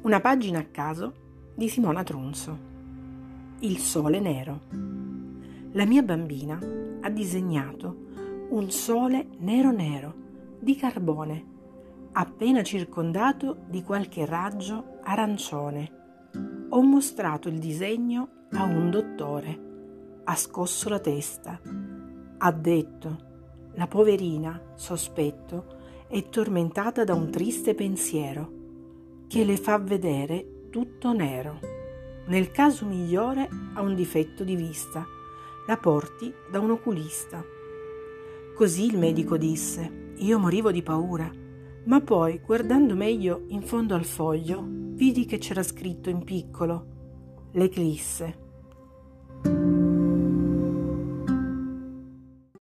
Una pagina a caso di Simona Tronzo. Il sole nero. La mia bambina ha disegnato un sole nero nero di carbone, appena circondato di qualche raggio arancione. Ho mostrato il disegno a un dottore. Ha scosso la testa. Ha detto, la poverina, sospetto, è tormentata da un triste pensiero che le fa vedere tutto nero. Nel caso migliore ha un difetto di vista, la porti da un oculista. Così il medico disse, io morivo di paura, ma poi, guardando meglio in fondo al foglio, vidi che c'era scritto in piccolo, l'eclisse.